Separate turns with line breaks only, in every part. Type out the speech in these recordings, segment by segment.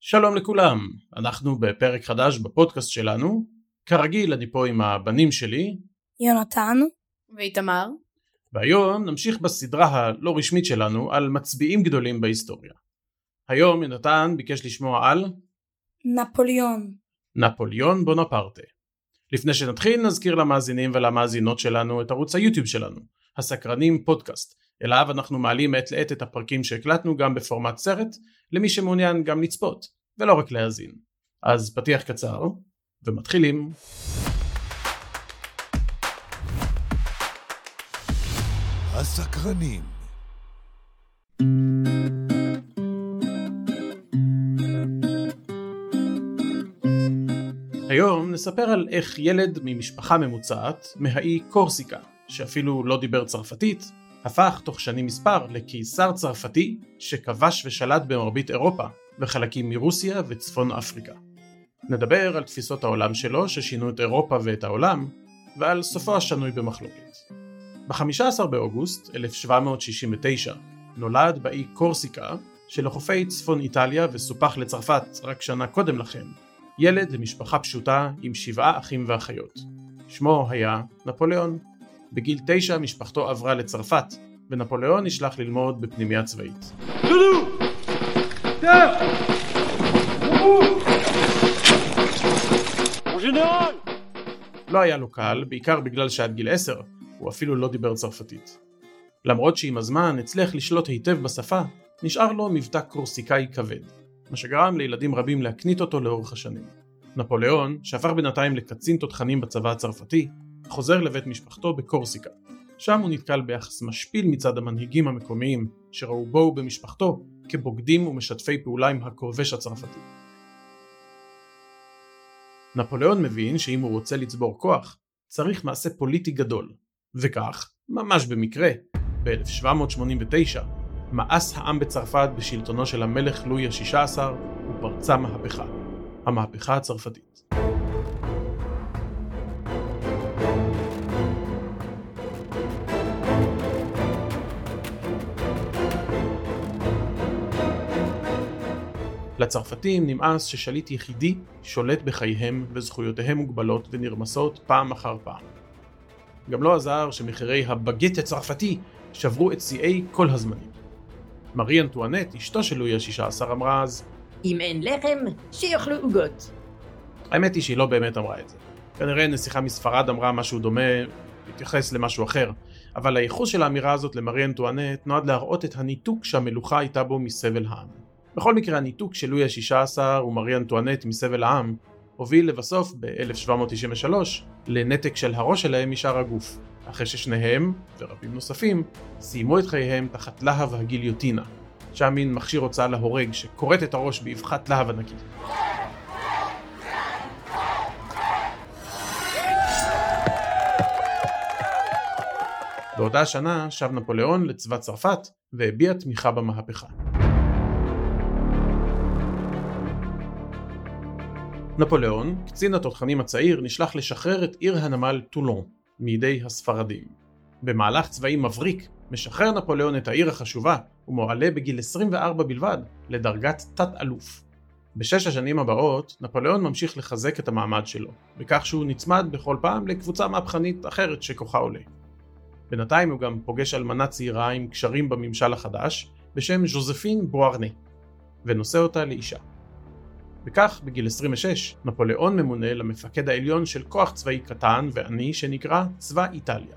שלום לכולם, אנחנו בפרק חדש בפודקאסט שלנו. כרגיל אני פה עם הבנים שלי,
יונתן,
ואיתמר.
והיום נמשיך בסדרה הלא רשמית שלנו על מצביעים גדולים בהיסטוריה. היום יונתן ביקש לשמוע על
נפוליאון,
נפוליאון בונפרטה. לפני שנתחיל נזכיר למאזינים ולמאזינות שלנו את ערוץ היוטיוב שלנו, הסקרנים פודקאסט, אליו אנחנו מעלים מעת לעת את הפרקים שהקלטנו גם בפורמט סרט, למי שמעוניין גם לצפות, ולא רק להאזין. אז פתיח קצר, ומתחילים.
הסקרנים.
היום נספר על איך ילד ממשפחה ממוצעת מהאי קורסיקה, שאפילו לא דיבר צרפתית, הפך תוך שנים מספר לקיסר צרפתי שכבש ושלט במרבית אירופה וחלקים מרוסיה וצפון אפריקה. נדבר על תפיסות העולם שלו ששינו את אירופה ואת העולם, ועל סופו השנוי במחלוקת. ב-15 באוגוסט 1769 נולד באי קורסיקה שלחופי צפון איטליה וסופח לצרפת רק שנה קודם לכן, ילד למשפחה פשוטה עם שבעה אחים ואחיות. שמו היה נפוליאון. בגיל תשע משפחתו עברה לצרפת, ונפוליאון נשלח ללמוד בפנימייה צבאית. לא היה לו קל, בעיקר בגלל שעד גיל עשר הוא אפילו לא דיבר צרפתית. למרות שעם הזמן הצליח לשלוט היטב בשפה, נשאר לו מבטא קורסיקאי כבד, מה שגרם לילדים רבים להקנית אותו לאורך השנים. נפוליאון, שהפך בינתיים לקצין תותחנים בצבא הצרפתי, חוזר לבית משפחתו בקורסיקה. שם הוא נתקל ביחס משפיל מצד המנהיגים המקומיים, שראו בו ובמשפחתו כבוגדים ומשתפי פעולה עם הכובש הצרפתי. נפוליאון מבין שאם הוא רוצה לצבור כוח, צריך מעשה פוליטי גדול, וכך, ממש במקרה, ב-1789, מאס העם בצרפת בשלטונו של המלך לואי ה-16 ופרצה מהפכה, המהפכה הצרפתית. לצרפתים נמאס ששליט יחידי שולט בחייהם וזכויותיהם מוגבלות ונרמסות פעם אחר פעם. גם לא עזר שמחירי הבגט הצרפתי שברו את שיאי כל הזמנים. מארי אנטואנט, אשתו של לואי ה-16, אמרה אז
אם אין לחם, שיאכלו עוגות.
האמת היא שהיא לא באמת אמרה את זה. כנראה נסיכה מספרד אמרה משהו דומה, התייחס למשהו אחר, אבל הייחוס של האמירה הזאת למארי אנטואנט נועד להראות את הניתוק שהמלוכה הייתה בו מסבל העם. בכל מקרה הניתוק של לואי ה-16 ומארי אנטואנט מסבל העם הוביל לבסוף ב-1793 לנתק של הראש שלהם משאר הגוף, אחרי ששניהם, ורבים נוספים, סיימו את חייהם תחת להב הגיליוטינה, שם מין מכשיר הוצאה להורג שכורת את הראש באבחת להב ענקית. באותה השנה שב נפוליאון לצבא צרפת והביע תמיכה במהפכה. נפוליאון, קצין התותחנים הצעיר, נשלח לשחרר את עיר הנמל טולון מידי הספרדים. במהלך צבאי מבריק, משחרר נפוליאון את העיר החשובה ומועלה בגיל 24 בלבד לדרגת תת-אלוף. בשש השנים הבאות, נפוליאון ממשיך לחזק את המעמד שלו, בכך שהוא נצמד בכל פעם לקבוצה מהפכנית אחרת שכוחה עולה. בינתיים הוא גם פוגש אלמנה צעירה עם קשרים בממשל החדש, בשם ז'וזפין בוארנה, ונושא אותה לאישה. וכך, בגיל 26, נפוליאון ממונה למפקד העליון של כוח צבאי קטן ועני שנקרא צבא איטליה.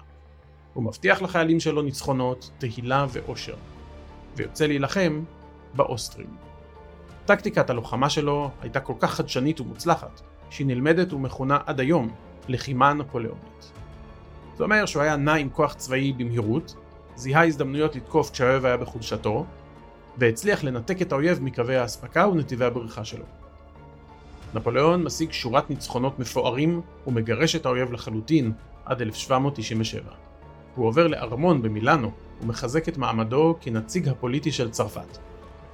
הוא מבטיח לחיילים שלו ניצחונות, תהילה ואושר, ויוצא להילחם באוסטרים. טקטיקת הלוחמה שלו הייתה כל כך חדשנית ומוצלחת, שהיא נלמדת ומכונה עד היום לחימה נפוליאונית. זה אומר שהוא היה נע עם כוח צבאי במהירות, זיהה הזדמנויות לתקוף כשהאויב היה בחולשתו, והצליח לנתק את האויב מקווי האספקה ונתיבי הבריחה שלו. נפוליאון משיג שורת ניצחונות מפוארים ומגרש את האויב לחלוטין עד 1797. הוא עובר לארמון במילאנו ומחזק את מעמדו כנציג הפוליטי של צרפת.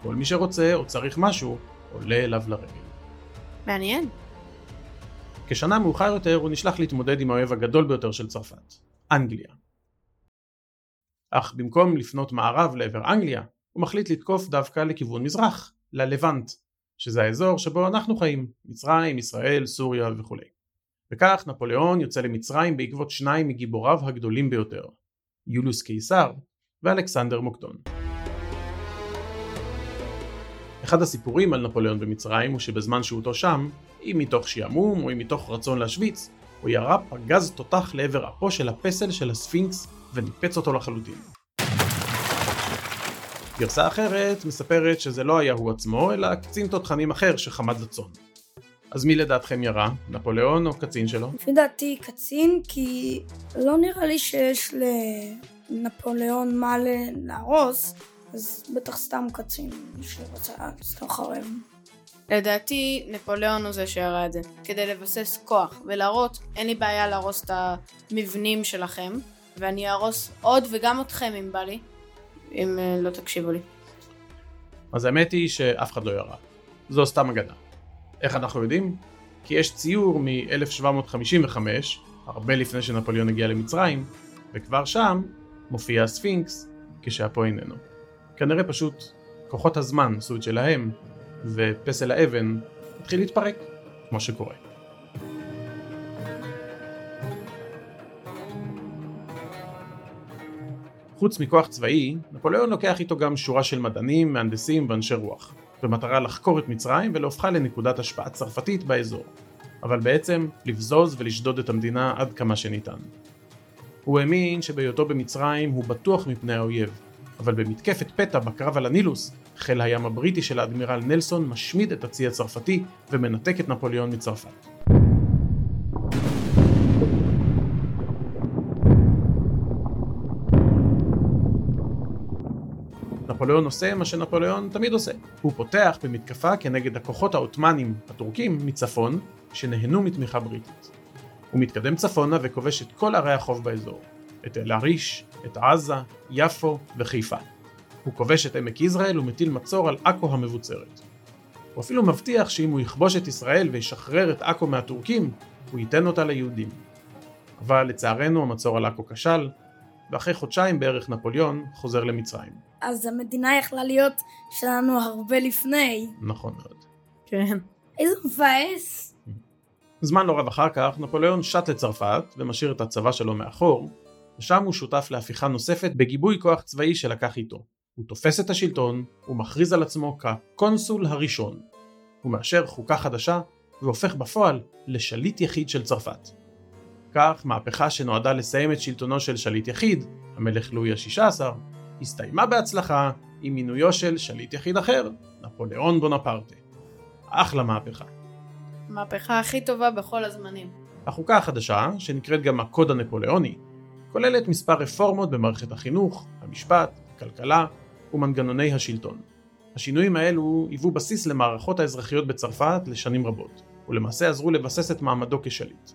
כל מי שרוצה או צריך משהו, עולה אליו לרגל.
מעניין.
כשנה מאוחר יותר הוא נשלח להתמודד עם האויב הגדול ביותר של צרפת, אנגליה. אך במקום לפנות מערב לעבר אנגליה, הוא מחליט לתקוף דווקא לכיוון מזרח, ללבנט, שזה האזור שבו אנחנו חיים, מצרים, ישראל, סוריה וכולי. וכך נפוליאון יוצא למצרים בעקבות שניים מגיבוריו הגדולים ביותר, יוליוס קיסר ואלכסנדר מוקדון. אחד הסיפורים על נפוליאון במצרים הוא שבזמן שהותו שם, אם מתוך שעמום או אם מתוך רצון להשוויץ, הוא ירה פגז תותח לעבר אפו של הפסל של הספינקס וניפץ אותו לחלוטין. גרסה אחרת מספרת שזה לא היה הוא עצמו, אלא קצין תותחנים אחר שחמד לצון. אז מי לדעתכם ירה? נפוליאון או קצין שלו?
לפי דעתי קצין, כי לא נראה לי שיש לנפוליאון מה להרוס, אז בטח סתם קצין שרצה סתם חרב.
לדעתי, נפוליאון הוא זה שירה את זה, כדי לבסס כוח ולהראות, אין לי בעיה להרוס את המבנים שלכם, ואני אהרוס עוד וגם אתכם אם בא לי, אם uh, לא תקשיבו לי.
אז האמת היא שאף אחד לא ירה. זו סתם אגדה. איך אנחנו יודעים? כי יש ציור מ-1755, הרבה לפני שנפוליאון הגיע למצרים, וכבר שם מופיע הספינקס כשהפו איננו. כנראה פשוט כוחות הזמן עשו את שלהם, ופסל האבן התחיל להתפרק, כמו שקורה. חוץ מכוח צבאי, נפוליאון לוקח איתו גם שורה של מדענים, מהנדסים ואנשי רוח, במטרה לחקור את מצרים ולהופכה לנקודת השפעה צרפתית באזור, אבל בעצם לבזוז ולשדוד את המדינה עד כמה שניתן. הוא האמין שבהיותו במצרים הוא בטוח מפני האויב, אבל במתקפת פתע בקרב על הנילוס, חיל הים הבריטי של האדמירל נלסון משמיד את הצי הצרפתי ומנתק את נפוליאון מצרפת. נפוליאון עושה מה שנפוליאון תמיד עושה. הוא פותח במתקפה כנגד הכוחות העות'מאנים הטורקים מצפון, שנהנו מתמיכה בריטית. הוא מתקדם צפונה וכובש את כל ערי החוף באזור. את אל-עריש, את עזה, יפו וחיפה. הוא כובש את עמק יזרעאל ומטיל מצור על עכו המבוצרת. הוא אפילו מבטיח שאם הוא יכבוש את ישראל וישחרר את עכו מהטורקים, הוא ייתן אותה ליהודים. אבל לצערנו המצור על עכו כשל, ואחרי חודשיים בערך נפוליאון חוזר למצרים.
אז המדינה יכלה להיות שלנו הרבה לפני.
נכון מאוד.
כן.
איזה מבאס.
זמן לא רב אחר כך, נפוליאון שט לצרפת ומשאיר את הצבא שלו מאחור, ושם הוא שותף להפיכה נוספת בגיבוי כוח צבאי שלקח איתו. הוא תופס את השלטון, הוא מכריז על עצמו כקונסול הראשון. הוא מאשר חוקה חדשה, והופך בפועל לשליט יחיד של צרפת. כך, מהפכה שנועדה לסיים את שלטונו של שליט יחיד, המלך לואי ה-16, הסתיימה בהצלחה עם מינויו של שליט יחיד אחר, נפוליאון בונפרטה. אחלה מהפכה.
מהפכה הכי טובה בכל הזמנים.
החוקה החדשה, שנקראת גם הקוד הנפוליאוני, כוללת מספר רפורמות במערכת החינוך, המשפט, הכלכלה ומנגנוני השלטון. השינויים האלו היוו בסיס למערכות האזרחיות בצרפת לשנים רבות, ולמעשה עזרו לבסס את מעמדו כשליט.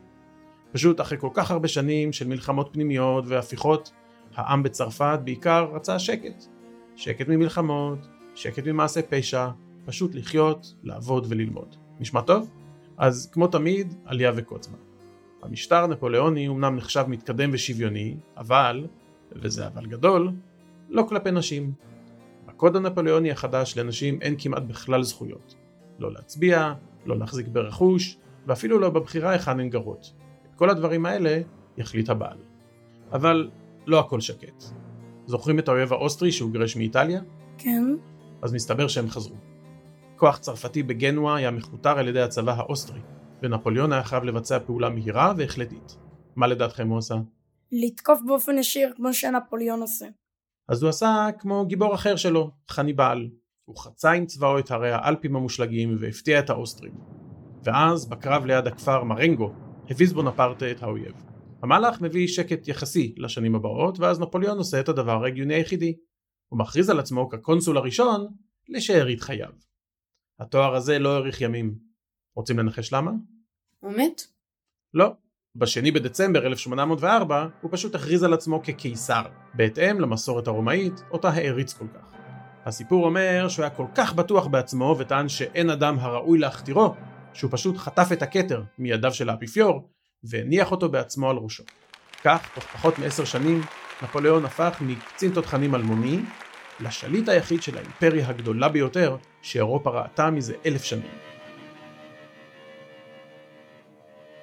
פשוט אחרי כל כך הרבה שנים של מלחמות פנימיות והפיכות, העם בצרפת בעיקר רצה שקט. שקט ממלחמות, שקט ממעשי פשע, פשוט לחיות, לעבוד וללמוד. נשמע טוב? אז כמו תמיד, עלייה וקוץ בה. המשטר הנפוליאוני אומנם נחשב מתקדם ושוויוני, אבל, וזה אבל גדול, לא כלפי נשים. בקוד הנפוליאוני החדש לנשים אין כמעט בכלל זכויות. לא להצביע, לא להחזיק ברכוש, ואפילו לא בבחירה היכן הן גרות. את כל הדברים האלה יחליט הבעל. אבל לא הכל שקט. זוכרים את האויב האוסטרי שהוא גירש מאיטליה?
כן.
אז מסתבר שהם חזרו. כוח צרפתי בגנואה היה מכותר על ידי הצבא האוסטרי, ונפוליאון היה חייב לבצע פעולה מהירה והחלטית. מה לדעתכם הוא עשה?
לתקוף באופן ישיר כמו שנפוליאון עושה.
אז הוא עשה כמו גיבור אחר שלו, חניבעל. הוא חצה עם צבאו את הרי האלפים המושלגים והפתיע את האוסטרים. ואז, בקרב ליד הכפר מרנגו, הביס בונפרטה את האויב. המהלך מביא שקט יחסי לשנים הבאות, ואז נפוליאון עושה את הדבר ההגיוני היחידי. הוא מכריז על עצמו כקונסול הראשון לשארית חייו. התואר הזה לא האריך ימים. רוצים לנחש למה?
הוא מת?
לא. בשני בדצמבר 1804 הוא פשוט הכריז על עצמו כקיסר, בהתאם למסורת הרומאית, אותה העריץ כל כך. הסיפור אומר שהוא היה כל כך בטוח בעצמו וטען שאין אדם הראוי להכתירו, שהוא פשוט חטף את הכתר מידיו של האפיפיור והניח אותו בעצמו על ראשו. כך, תוך פחות מעשר שנים, נפוליאון הפך מקצין תותחנים אלמוני לשליט היחיד של האימפריה הגדולה ביותר שאירופה ראתה מזה אלף שנים.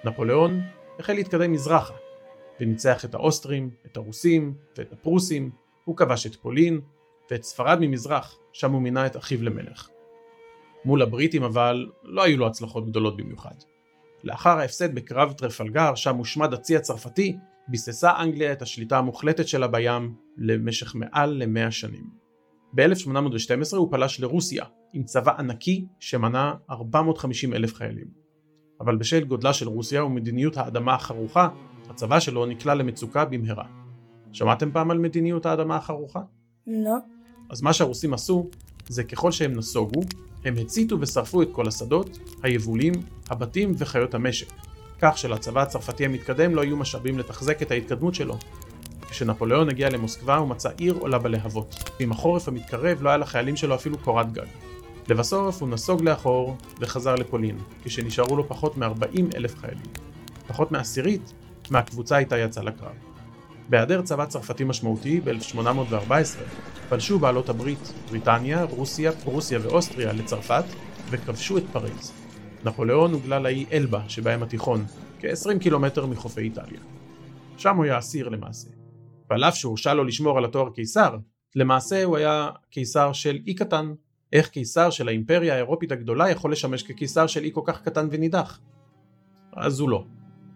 נפוליאון החל להתקדם מזרחה, וניצח את האוסטרים, את הרוסים ואת הפרוסים, הוא כבש את פולין, ואת ספרד ממזרח, שם הוא מינה את אחיו למלך. מול הבריטים אבל לא היו לו הצלחות גדולות במיוחד. לאחר ההפסד בקרב טרפלגר, שם הושמד הצי הצרפתי, ביססה אנגליה את השליטה המוחלטת שלה בים למשך מעל למאה שנים. ב-1812 הוא פלש לרוסיה עם צבא ענקי שמנה 450 אלף חיילים. אבל בשל גודלה של רוסיה ומדיניות האדמה החרוכה, הצבא שלו נקלע למצוקה במהרה. שמעתם פעם על מדיניות האדמה החרוכה?
לא.
אז מה שהרוסים עשו, זה ככל שהם נסוגו, הם הציתו ושרפו את כל השדות, היבולים, הבתים וחיות המשק, כך שלצבא הצרפתי המתקדם לא היו משאבים לתחזק את ההתקדמות שלו. כשנפוליאון הגיע למוסקבה הוא מצא עיר עולה בלהבות, ועם החורף המתקרב לא היה לחיילים שלו אפילו קורת גג. לבסוף הוא נסוג לאחור וחזר לפולין, כשנשארו לו פחות מ-40 אלף חיילים. פחות מעשירית מהקבוצה איתה יצא לקרב. בהיעדר צבא צרפתי משמעותי ב-1814 פלשו בעלות הברית, בריטניה, רוסיה, פרוסיה ואוסטריה לצרפת וכבשו את פריז. נפוליאון הוגלה לאי אלבה שבים התיכון, כ-20 קילומטר מחופי איטליה. שם הוא היה אסיר למעשה. ועל אף שהורשה לו לשמור על התואר קיסר, למעשה הוא היה קיסר של אי קטן. איך קיסר של האימפריה האירופית הגדולה יכול לשמש כקיסר של אי כל כך קטן ונידח? אז הוא לא.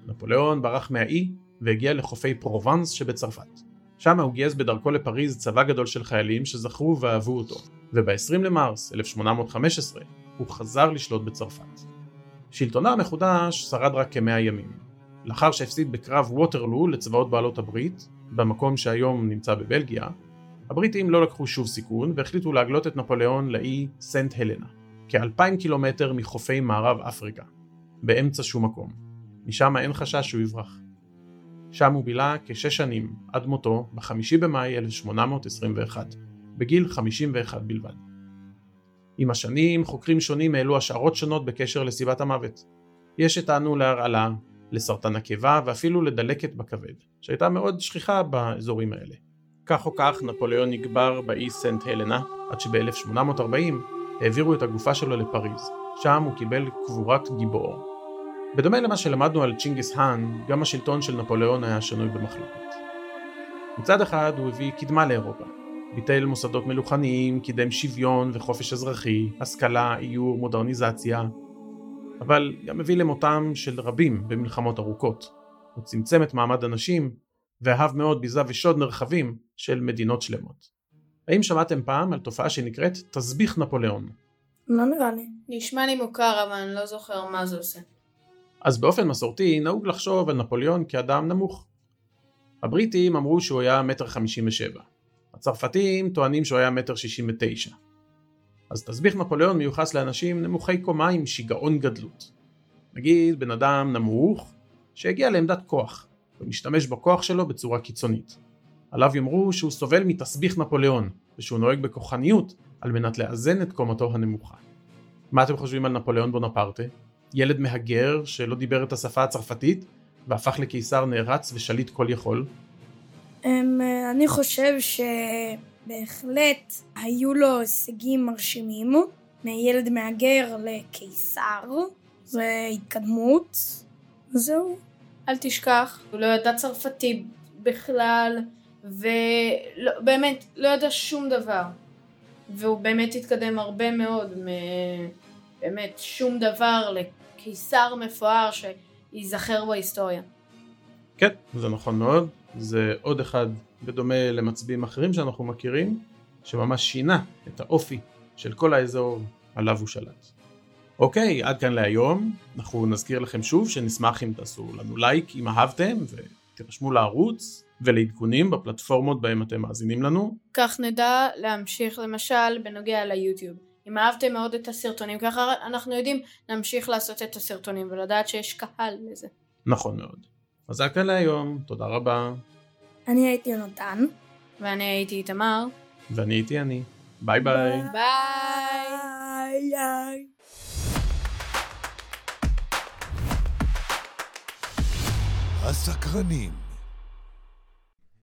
נפוליאון ברח מהאי והגיע לחופי פרובנס שבצרפת. שם הוא גייס בדרכו לפריז צבא גדול של חיילים שזכרו ואהבו אותו, וב-20 למרס 1815 הוא חזר לשלוט בצרפת. שלטונו המחודש שרד רק כמאה ימים. לאחר שהפסיד בקרב ווטרלו לצבאות בעלות הברית, במקום שהיום נמצא בבלגיה, הבריטים לא לקחו שוב סיכון והחליטו להגלות את נפוליאון לאי סנט הלנה, כאלפיים קילומטר מחופי מערב אפריקה, באמצע שום מקום. משם אין חשש שהוא יברח. שם הוא בילה כשש שנים, עד מותו, בחמישי במאי 1821, בגיל 51 בלבד. עם השנים, חוקרים שונים העלו השערות שונות בקשר לסיבת המוות. יש שטענו להרעלה, לסרטן הקיבה ואפילו לדלקת בכבד, שהייתה מאוד שכיחה באזורים האלה. כך או כך, נפוליאון נגבר באי סנט הלנה, עד שב-1840 העבירו את הגופה שלו לפריז, שם הוא קיבל קבורת גיבור. בדומה למה שלמדנו על צ'ינגיס האן, גם השלטון של נפוליאון היה שנוי במחלוקת. מצד אחד הוא הביא קדמה לאירופה, ביטל מוסדות מלוכניים, קידם שוויון וחופש אזרחי, השכלה, איור, מודרניזציה, אבל גם הביא למותם של רבים במלחמות ארוכות. הוא צמצם את מעמד הנשים, ואהב מאוד ביזה ושוד נרחבים של מדינות שלמות. האם שמעתם פעם על תופעה שנקראת תסביך נפוליאון?
לא נראה לי.
נשמע לי מוכר אבל אני לא זוכר מה זה עושה.
אז באופן מסורתי נהוג לחשוב על נפוליאון כאדם נמוך. הבריטים אמרו שהוא היה מטר חמישים ושבע. הצרפתים טוענים שהוא היה מטר שישים ותשע. אז תסביך נפוליאון מיוחס לאנשים נמוכי קומה עם שיגעון גדלות. נגיד בן אדם נמוך שהגיע לעמדת כוח ומשתמש בכוח שלו בצורה קיצונית. עליו יאמרו שהוא סובל מתסביך נפוליאון ושהוא נוהג בכוחניות על מנת לאזן את קומתו הנמוכה. מה אתם חושבים על נפוליאון בונפרטה? ילד מהגר שלא דיבר את השפה הצרפתית והפך לקיסר נערץ ושליט כל יכול?
אמ, אני חושב שבהחלט היו לו הישגים מרשימים, מילד מהגר לקיסר, זה התקדמות, זהו.
אל תשכח, הוא לא ידע צרפתי בכלל, ובאמת, לא ידע שום דבר. והוא באמת התקדם הרבה מאוד, מ... באמת שום דבר קיסר מפואר שייזכר בהיסטוריה.
כן, זה נכון מאוד. זה עוד אחד בדומה למצביעים אחרים שאנחנו מכירים, שממש שינה את האופי של כל האזור עליו הוא שלט. אוקיי, עד כאן להיום. אנחנו נזכיר לכם שוב שנשמח אם תעשו לנו לייק אם אהבתם ותירשמו לערוץ ולעדכונים בפלטפורמות בהם אתם מאזינים לנו.
כך נדע להמשיך למשל בנוגע ליוטיוב. אם אהבתם מאוד את הסרטונים, ככה אנחנו יודעים להמשיך לעשות את הסרטונים ולדעת שיש קהל לזה.
נכון מאוד. אז זה הכל להיום, תודה רבה.
אני הייתי יונתן.
ואני הייתי איתמר.
ואני הייתי אני. ביי ביי.
ביי.
הסקרנים